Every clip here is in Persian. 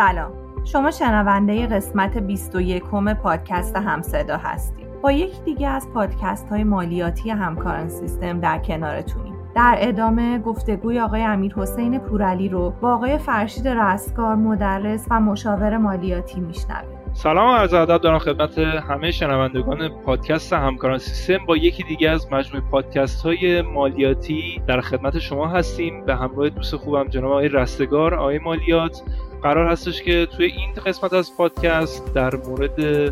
سلام. شما شنونده قسمت 21 پادکست همصدا هستید با یک دیگه از پادکست های مالیاتی همکاران سیستم در کنارتونیم. در ادامه گفتگوی آقای امیر حسین پورعلی رو با آقای فرشید رستگار مدرس و مشاور مالیاتی میشنویم. سلام و عرض ادب دارم خدمت همه شنوندگان پادکست همکاران سیستم. با یکی دیگه از مجموعه پادکست های مالیاتی در خدمت شما هستیم. به همراه دوست خوبم جناب آقای رستگار آقای مالیات قرار هستش که توی این قسمت از پادکست در مورد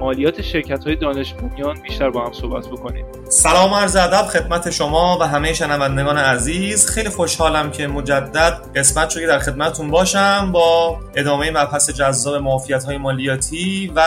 مالیات شرکت های دانش بنیان بیشتر با هم صحبت بکنیم. سلام عرض ادب خدمت شما و همه شنوندگان عزیز. خیلی خوشحالم که مجدد قسمت شدی در خدمتتون باشم با ادامه مبحث جذاب معافیت های مالیاتی و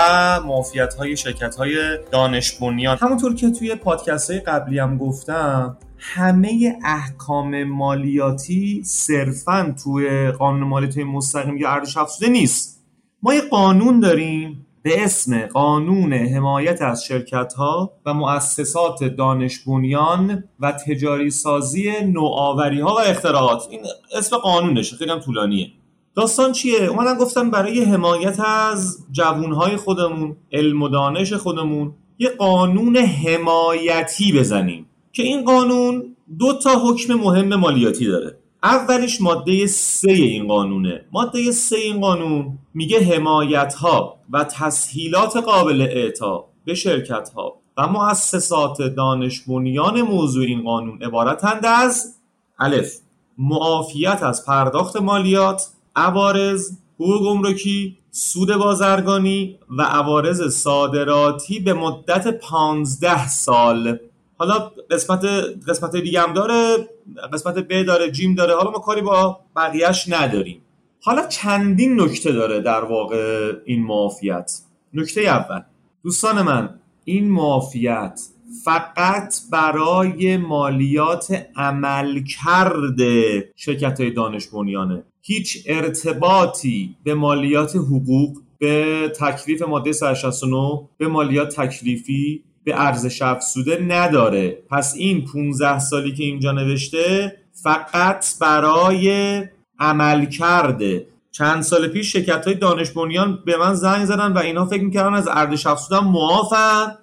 معافیت های شرکت های دانش بنیان. همونطور که توی پادکست های قبلی هم گفتم همه احکام مالیاتی صرفا توی قانون مالیاتی مستقیم یا ارزش افزوده نیست. ما یه قانون داریم به اسم قانون حمایت از شرکت ها و مؤسسات دانش بنیان و تجاری سازی نوآوری ها و اختراعات. این اسم قانونشه خیلی هم طولانیه. داستان چیه؟ اومدن گفتن برای حمایت از جوانهای خودمون علم و دانش خودمون یه قانون حمایتی بزنیم. که این قانون دو تا حکم مهم مالیاتی داره. اولیش ماده سه این قانونه. ماده سه این قانون میگه حمایت ها و تسهیلات قابل اعطا به شرکت ها و مؤسسات دانش بنیان موضوع این قانون عبارتند از الف معافیت از پرداخت مالیات عوارض حقوق گمرکی سود بازرگانی و عوارض صادراتی به مدت 15 سال. حالا قسمت قسمت دیگه هم داره قسمت ب داره جیم داره حالا ما کاری با بقیهش نداریم. حالا چندین نکته داره در واقع این معافیت. نکته اول. دوستان من این معافیت فقط برای مالیات عمل کرده شرکت های دانش بنیانه. هیچ ارتباطی به مالیات حقوق به تکلیف ماده 169 به مالیات تکلیفی به ارزش افزوده نداره. پس این 15 سالی که اینجا نوشته فقط برای عمل کرده چند سال پیش شرکت های دانش بنیان به من زنگ زدن و اینا فکر می‌کردن از ارزش افزوده معافن.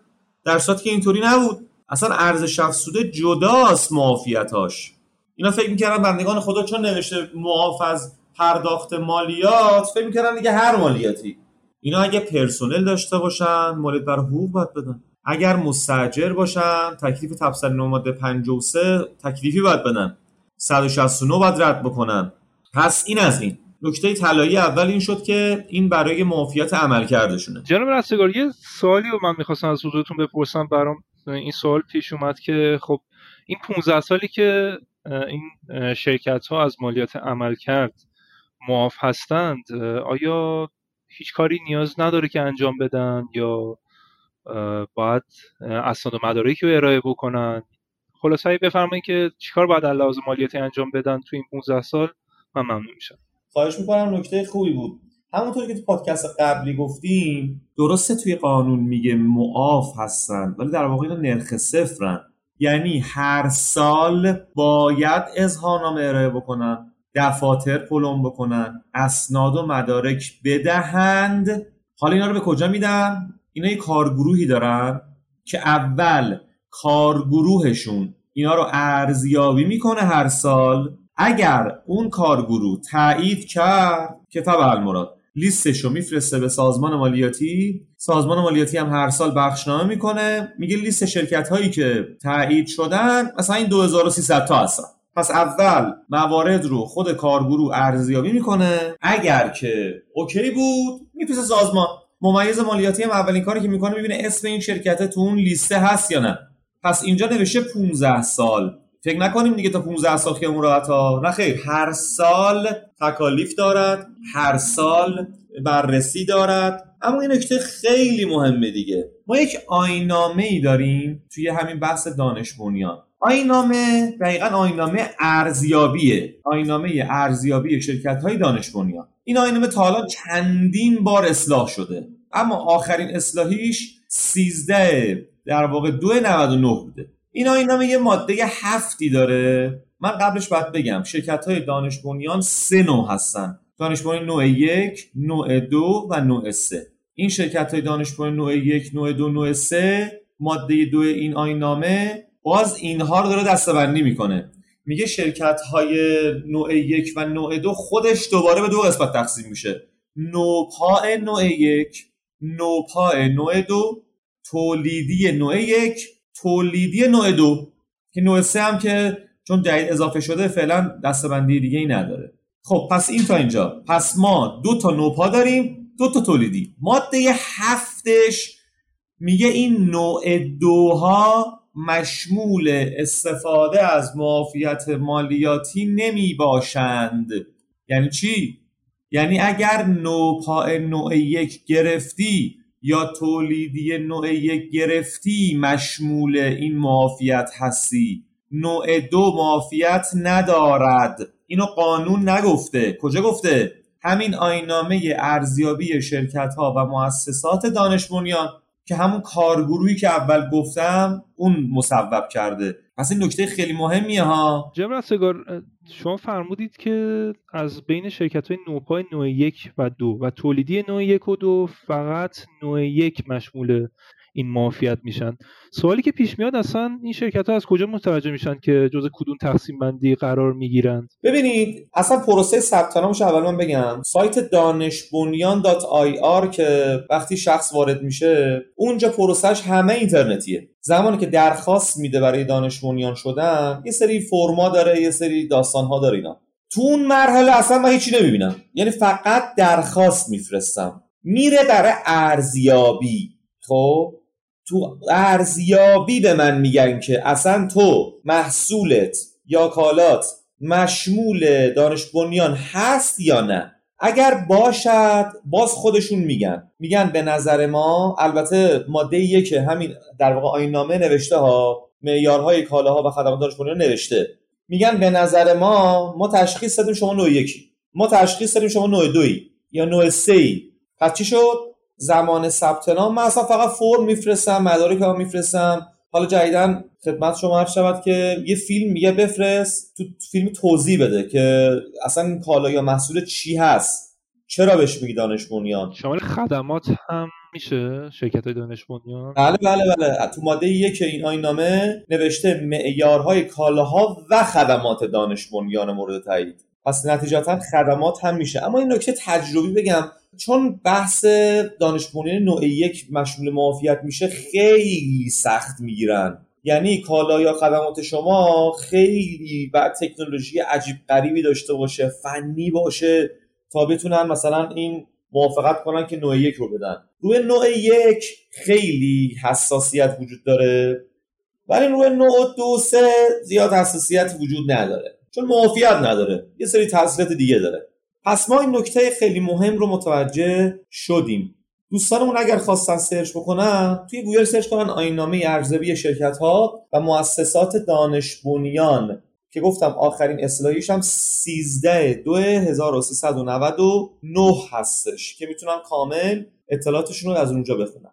در صورتی که اینطوری نبود. اصلا ارزش افزوده جداست معافیتاش اینا فکر می‌کردن بندگان خدا چون نوشته معاف از پرداخت مالیات فکر می‌کردن دیگه هر مالیاتی. اینا اگه پرسنل داشته باشن مالیات بر حقوق باید بدن. اگر مستجر باشن تکلیف تفصیل ماده 53 تکلیفی باید بدن. 169 باید رد بکنن. پس این از این. نکته طلایی اول این شد که این برای معافیت عمل کردشونه. جناب رستگار یه سوالی رو من می‌خواستم از حضورتون بپرسم برام. این سوال پیش اومد که خب این 15 سالی که این شرکت ها از مالیات عمل کرد معاف هستند آیا هیچ کاری نیاز نداره که انجام بدن یا باید اسناد و مدارکی رو ارائه بکنن. خلاصه بفرمایید که چیکار باید لحاظ مالیاتی انجام بدن تو این 15 سال؟ من ممنون میشم. خواهش می‌کنم نکته خوبی بود. همونطور که تو پادکست قبلی گفتیم درسته توی قانون میگه معاف هستن ولی در واقع اینا نرخ صفرن. یعنی هر سال باید اظهارنامه ارائه بکنن دفاتر پلم بکنن اسناد و مدارک بدهند. حالا اینا رو به کجا میدن؟ اینا یه کارگروهی دارن که اول کارگروهشون اینا رو ارزیابی می‌کنه هر سال. اگر اون کارگروه تایید کرد که المراد لیستش رو میفرسته به سازمان مالیاتی سازمان مالیاتی هم هر سال بخشنامه می‌کنه میگه لیست شرکت هایی که تایید شدن مثلا این 2300 تا هستن. پس اول موارد رو خود کارگروه ارزیابی می‌کنه. اگر که اوکی بود میفرسته سازمان. ممیز مالیاتی هم اولین کاری که می‌کنه می‌بینه اسم این شرکت تو اون لیسته هست یا نه. پس اینجا نوشته 15 سال. فکر نکنیم دیگه تا 15 سال خیلی راحت ها. نه خیر هر سال تکالیف دارد هر سال بررسی دارد. اما این نکته خیلی مهمه دیگه. ما یک آینامه ای داریم توی همین بحث دانش بنیان. آینامه دقیقا آینامه ارزیابیه. آینامه ارزیابی شرکت های دانش بنیان. این آینامه تا حالا چندین بار اصلاح شده. اما آخرین اصلاحیش 13 در واقع 299 بوده. این آینامه یه ماده هفتی داره. من قبلش باید بگم شرکت های دانش بنیان سه نوع هستن. دانشبانی نوع یک نوع دو و نوع سه. این شرکت های دانشبانی نوع یک نوع دو نوع سه ماده دو این آینامه باز اینها رو داره دستبندی می‌کنه. میگه شرکت های نوع یک و نوع دو خودش دوباره به دو قسمت تقسیم میشه. نوپا نوع یک نوپا نوع دو تولیدی نوع یک تولیدی نوع دو. که نوع سه هم که چون جدید اضافه شده فعلا دستبندی دیگه ای نداره. خب پس این تا اینجا. پس ما دو تا نوپا داریم دو تا تولیدی. ماده هفتش میگه این نوع دوها مشمول استفاده از معافیت مالیاتی نمی باشند. یعنی چی؟ یعنی اگر نوپا نوع یک گرفتی یا تولیدی نوع یک گرفتی مشمول این معافیت هستی نوع دو معافیت ندارد. اینو قانون نگفته. کجا گفته؟ همین آینامه ارزیابی شرکت ها و مؤسسات دانش بنیان که همون کارگروهی که اول گفتم اون مصوب کرده. پس این نکته خیلی مهمیه ها. جناب رستگار شما فرمودید که از بین شرکت های نوپای نوع یک و دو و تولیدی نوع یک و دو فقط نوع یک مشمول این معافیت میشن. سوالی که پیش میاد اصلا این شرکت ها از کجا متوجه میشن که جز کدوم تقسیم بندی قرار می‌گیرند ببینید اصلا پروسه ثبت نامش اول من بگم. سایت دانشبنیان.ir که وقتی شخص وارد میشه اونجا پروسهش همه اینترنتیه. زمانی که درخواست میده برای دانش بنیان شدن یه سری فرما داره یه سری داستان ها داره اینا. تو اون مرحله اصلا من هیچی نمی‌بینم. یعنی فقط درخواست میفرستم. میره در ارزیابی. خب؟ تو ارزیابی به من میگن که اصلا تو محصولت یا کالات مشمول دانش بنیان هست یا نه؟ اگر باشد باز خودشون میگن. میگن به نظر ما البته ماده یک همین در واقع آینامه نوشته ها معیارهای کالاها و خدمات دانش بنیان نوشته. میگن به نظر ما ما تشخیص دادیم شما نوع یکی. ما تشخیص دادیم شما نوع دوی یا نوع سه پس چی شد؟ زمان ثبت نام. من اصلا فقط فرم میفرستم مدارک هم میفرستم. حالا جدیدن خدمت شما عرض شود که یه فیلم میگه بفرست تو فیلم توضیح بده که اصلا این کالا یا محصول چی هست. چرا بهش میگی دانش بنیان؟ شامل خدمات هم میشه شرکت های دانش بنیان. بله بله بله. تو ماده یک این آینامه نوشته معیارهای کالاها و خدمات دانش بنیان مورد تایید. پس نتیجتا خدمات هم میشه. اما این نکته تجربی بگم. چون بحث دانش بنیان نوع یک مشمول معافیت میشه خیلی سخت می‌گیرن. یعنی کالا یا خدمات شما خیلی و تکنولوژی عجیب غریبی داشته باشه فنی باشه تا بتونن مثلا این موافقت کنن که نوع یک رو بدن. روی نوع یک خیلی حساسیت وجود داره ولی روی نوع دو سه زیاد حساسیت وجود نداره. چون معافیت نداره. یه سری تاثیرات دیگه داره. پس ما این نکته خیلی مهم رو متوجه شدیم. دوستانمون اگر خواستن search بکنن توی گوگل search کنن آیین‌نامه ارزیابی شرکت ها و مؤسسات دانش بنیان. که گفتم آخرین اصلاحیش هم 13 دو 1399 هستش که می‌تونن کامل اطلاعاتشون رو از اونجا بخونن.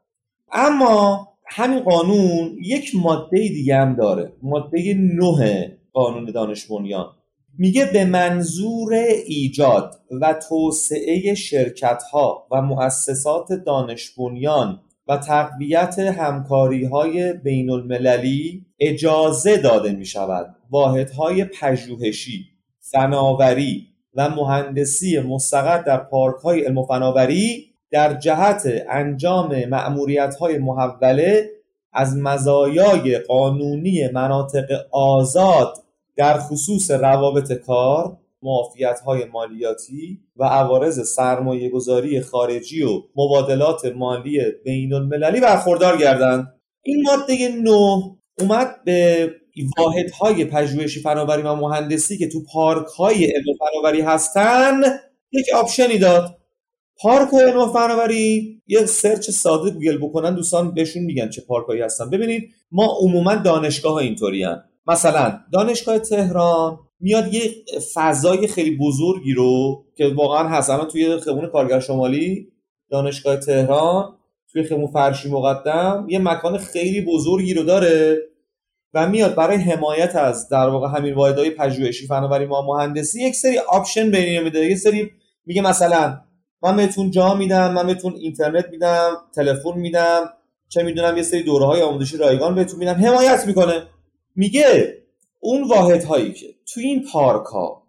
اما همین قانون یک ماده دیگه هم داره. ماده 9 قانون دانش بنیان. میگه به منظور ایجاد و توسعه شرکت ها و مؤسسات دانش بنیان و تقویت همکاری های بین المللی اجازه داده می شود واحدهای پژوهشی، فناوری و مهندسی مستقر در پارک های علم و فناوری در جهت انجام معمولیت های محوله از مزایای قانونی مناطق آزاد در خصوص روابط کار معافیت های مالیاتی و عوارض سرمایه گذاری خارجی و مبادلات مالی بین المللی برخوردار گردند. این ماده نه اومد به واحدهای پژوهشی فناوری و مهندسی که تو پارک های علم فناوری هستن یک option ی داد. پارک های علم فناوری یه search ساده گوگل بکنن دوستان بهشون میگن چه پارک هایی هستن. ببینید ما عموما دانشگاه ها اینطوری مثلا دانشگاه تهران میاد یه فضای خیلی بزرگی رو که واقعا هست. الان توی خیابون کارگر شمالی دانشگاه تهران توی خیابون فرشی مقدم یه مکان خیلی بزرگی رو داره و میاد برای حمایت از در واقع همین واحدهای پژوهشی. فناوری ما مهندسی یک سری آپشن بین میده. یه سری میگه مثلا من بهتون جا میدم من بهتون اینترنت میدم تلفن میدم چه می‌دونم یه سری دوره های آموزشی رایگان بهتون میدم. حمایت می‌کنه. میگه اون واحد هایی که تو این پارک ها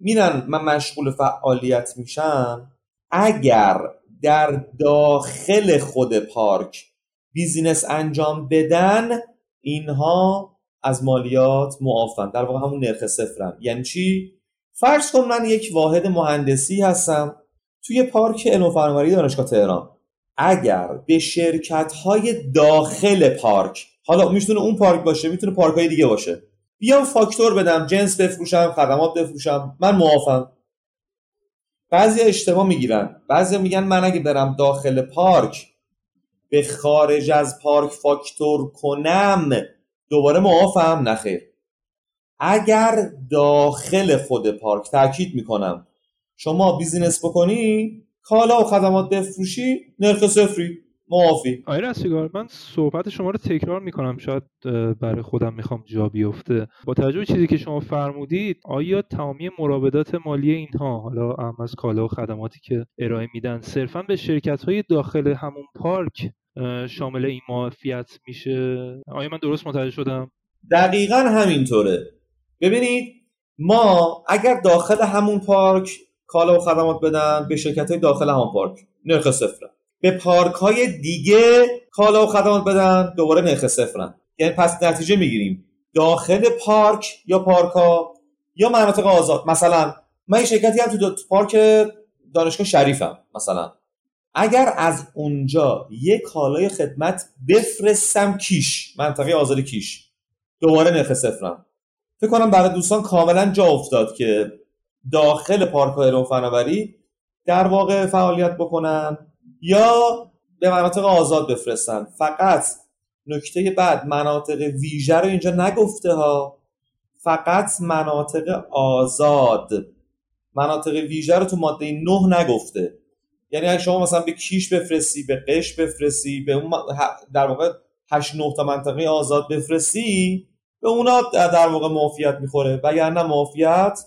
میرن من مشغول فعالیت میشن اگر در داخل خود پارک بیزینس انجام بدن اینها از مالیات معافن. در واقع همون نرخ صفرن. یعنی چی؟ فرض کن من یک واحد مهندسی هستم توی پارک علم دانشگاه تهران. اگر به شرکت های داخل پارک حالا می‌تونه اون پارک باشه می‌تونه پارک های دیگه باشه. بیام فاکتور بدم جنس بفروشم خدمات بفروشم من موافم بعضی اشتباه می‌گیرن. بعضی میگن من اگه برم داخل پارک به خارج از پارک فاکتور کنم دوباره معافم نخیر اگر داخل خود پارک تاکید می‌کنم شما بیزینس بکنی کالا و خدمات بفروشی نرخ صفری. معافی. آقای رستگار من صحبت شما رو تکرار می‌کنم. شاید برای خودم می‌خوام جا بیفته. با توجه به چیزی که شما فرمودید آیا تمامی مراودات مالی اینها حالا هم از کالا و خدماتی که ارائه میدن صرفا به شرکت های داخل همون پارک شامل این معافیت میشه؟ آیا من درست متوجه شدم؟ دقیقا همینطوره. ببینید ما اگر داخل همون پارک کالا و خدمات بدن به شرکت های داخل همون پارک. نرخ صفره به پارک های دیگه کالا و خدمات بدن دوباره نرخ صفرن. یعنی پس نتیجه می‌گیریم. داخل پارک یا پارک ها یا مناطق آزاد. مثلا من این شرکتی هم تو پارک دانشگاه شریفم مثلا. اگر از اونجا یک کالای خدمت بفرستم کیش منطقه آزاد کیش دوباره نرخ صفرم. فکر کنم برای دوستان کاملا جا افتاد که داخل پارک های فناوری در واقع فعالیت بکنن. یا به مناطق آزاد بفرستن. فقط نکته بعد مناطق ویژه رو اینجا نگفته ها. فقط مناطق آزاد. مناطق ویژه رو تو ماده 9 نگفته. یعنی اگه شما مثلا به کیش بفرستی به قش بفرستی به اون در واقع 8 9 تا منطقه آزاد بفرستی به اونا در واقع معافیت می‌خوره. وگرنه معافیت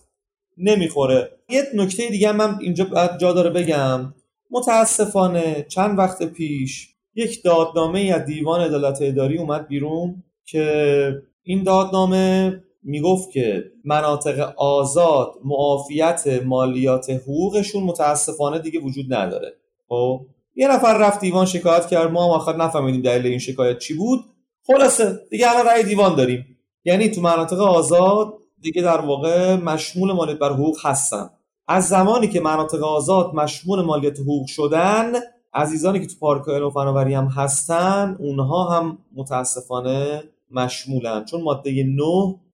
نمی‌خوره. یه نکته دیگه من اینجا جا داره بگم. متاسفانه چند وقت پیش یک دادنامه از دیوان عدالت اداری اومد بیرون که این دادنامه می‌گفت که مناطق آزاد معافیت مالیات حقوقشون متاسفانه دیگه وجود نداره. خب یه نفر رفت دیوان شکایت کرد ما هم آخر نفهمیدیم دلیل این شکایت چی بود. خلاصه دیگه الان رأی دیوان داریم. یعنی تو مناطق آزاد دیگه در واقع مشمول مالیات بر حقوق هستن. از زمانی که مناطق آزاد مشمول مالیات حقوق شدن عزیزانی که تو پارک علم فناوری هم هستن اونها هم متاسفانه مشمولن. چون ماده 9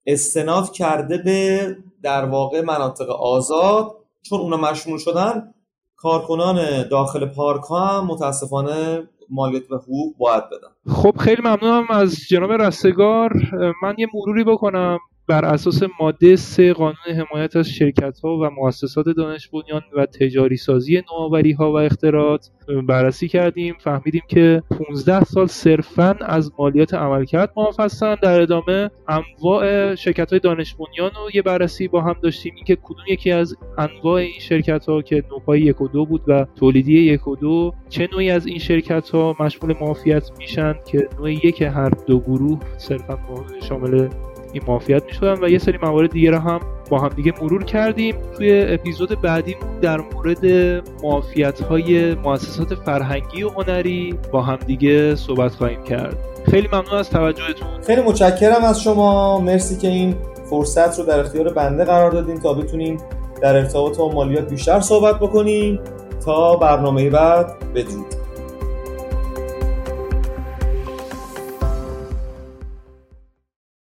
استناد کرده به در واقع مناطق آزاد. چون اونا مشمول شدن کارکنان داخل پارک ها هم متاسفانه مالیات و حقوق باید بدن. خب خیلی ممنونم از جناب رستگار. من یه مروری بکنم. بر اساس ماده 3 قانون حمایت از شرکت ها و مؤسسات دانش بنیان و تجاری سازی نوآوری ها و اختراعات بررسی کردیم. فهمیدیم که 15 سال صرفا از مالیات عملکرد معاف هستن در ادامه انواع شرکت های دانش بنیان رو یه بررسی با هم داشتیم. اینکه کدوم یکی از انواع این شرکت ها که نوپای یک و دو بود و تولیدی یک و دو چه نوعی از این شرکت ها مشمول معافیت میشن که نوع یک هر دو گروه صرفا شامل این معافیت می‌شدن و یه سری موارد دیگه رو هم با هم دیگه مرور کردیم. توی اپیزود بعدی در مورد معافیت های مؤسسات فرهنگی و هنری با هم دیگه صحبت خواهیم کرد. خیلی ممنون از توجهتون. خیلی متشکرم از شما. مرسی که این فرصت رو در اختیار بنده قرار دادین تا بتونیم در ارتباط با مالیات بیشتر صحبت بکنیم. تا برنامه بعد بدرود.